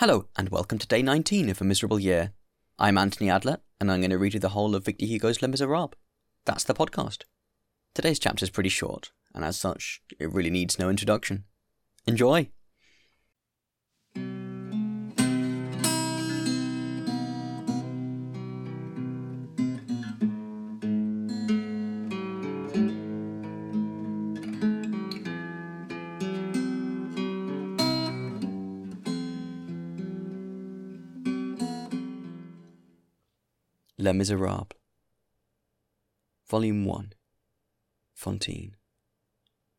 Hello, and welcome to day 19 of A Miserable Year. I'm Anthony Adler, and I'm going to read you the whole of Victor Hugo's Les Miserables. That's the podcast. Today's chapter is pretty short, and as such, it really needs no introduction. Enjoy! Les Miserables, Volume 1, Fantine,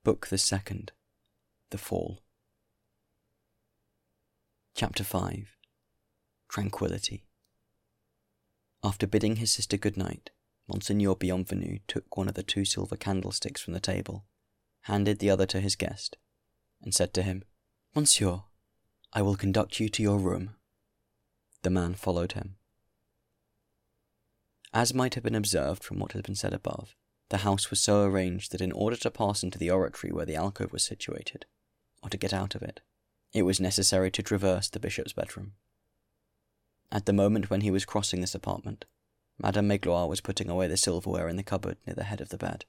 Book the Second, The Fall. Chapter 5 Tranquillity. After bidding his sister good night, Monseigneur Bienvenu took one of the two silver candlesticks from the table, handed the other to his guest, and said to him, Monsieur, I will conduct you to your room. The man followed him. As might have been observed from what has been said above, the house was so arranged that in order to pass into the oratory where the alcove was situated, or to get out of it, it was necessary to traverse the bishop's bedroom. At the moment when he was crossing this apartment, Madame Magloire was putting away the silverware in the cupboard near the head of the bed.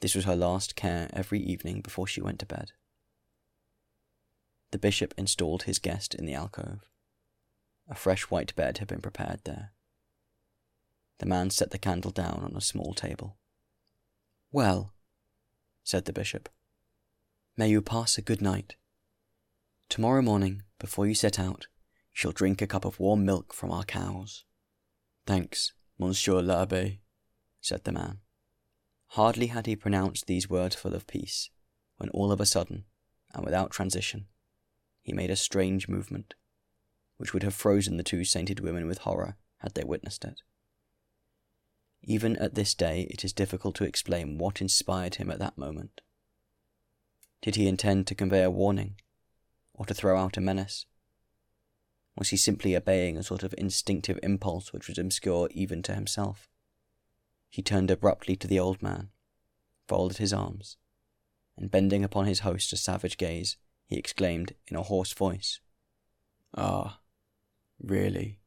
This was her last care every evening before she went to bed. The bishop installed his guest in the alcove. A fresh white bed had been prepared there. The man set the candle down on a small table. Well, said the bishop, may you pass a good night. Tomorrow morning, before you set out, you shall drink a cup of warm milk from our cows. Thanks, Monsieur l'Abbe, said the man. Hardly had he pronounced these words full of peace, when all of a sudden, and without transition, he made a strange movement, which would have frozen the two sainted women with horror had they witnessed it. Even at this day, it is difficult to explain what inspired him at that moment. Did he intend to convey a warning, or to throw out a menace? Was he simply obeying a sort of instinctive impulse which was obscure even to himself? He turned abruptly to the old man, folded his arms, and bending upon his host a savage gaze, he exclaimed in a hoarse voice, Ah, really?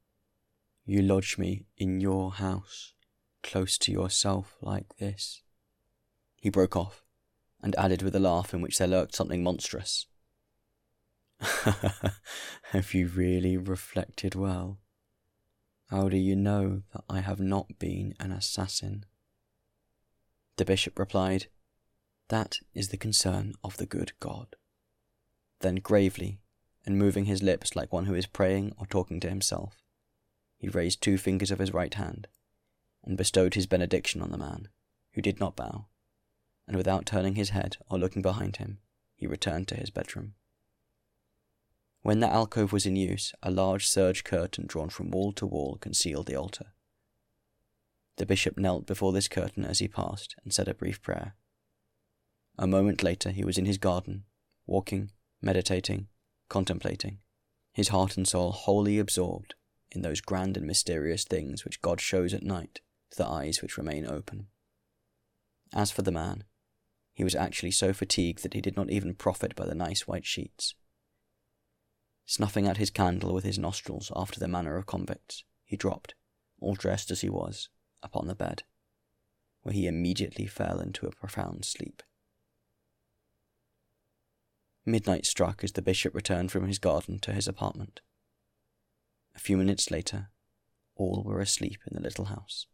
You lodge me in your house? Close to yourself like this. He broke off, and added with a laugh in which there lurked something monstrous. have you really reflected well? How do you know that I have not been an assassin? The bishop replied, That is the concern of the good God. Then gravely, and moving his lips like one who is praying or talking to himself, he raised two fingers of his right hand and bestowed his benediction on the man, who did not bow, and without turning his head or looking behind him, he returned to his bedroom. When the alcove was in use, a large serge curtain drawn from wall to wall concealed the altar. The bishop knelt before this curtain as he passed and said a brief prayer. A moment later, he was in his garden, walking, meditating, contemplating, his heart and soul wholly absorbed in those grand and mysterious things which God shows at night to the eyes which remain open. As for the man, he was actually so fatigued that he did not even profit by the nice white sheets. Snuffing out his candle with his nostrils after the manner of convicts, he dropped, all dressed as he was, upon the bed, where he immediately fell into a profound sleep. Midnight struck as the bishop returned from his garden to his apartment. A few minutes later, all were asleep in the little house.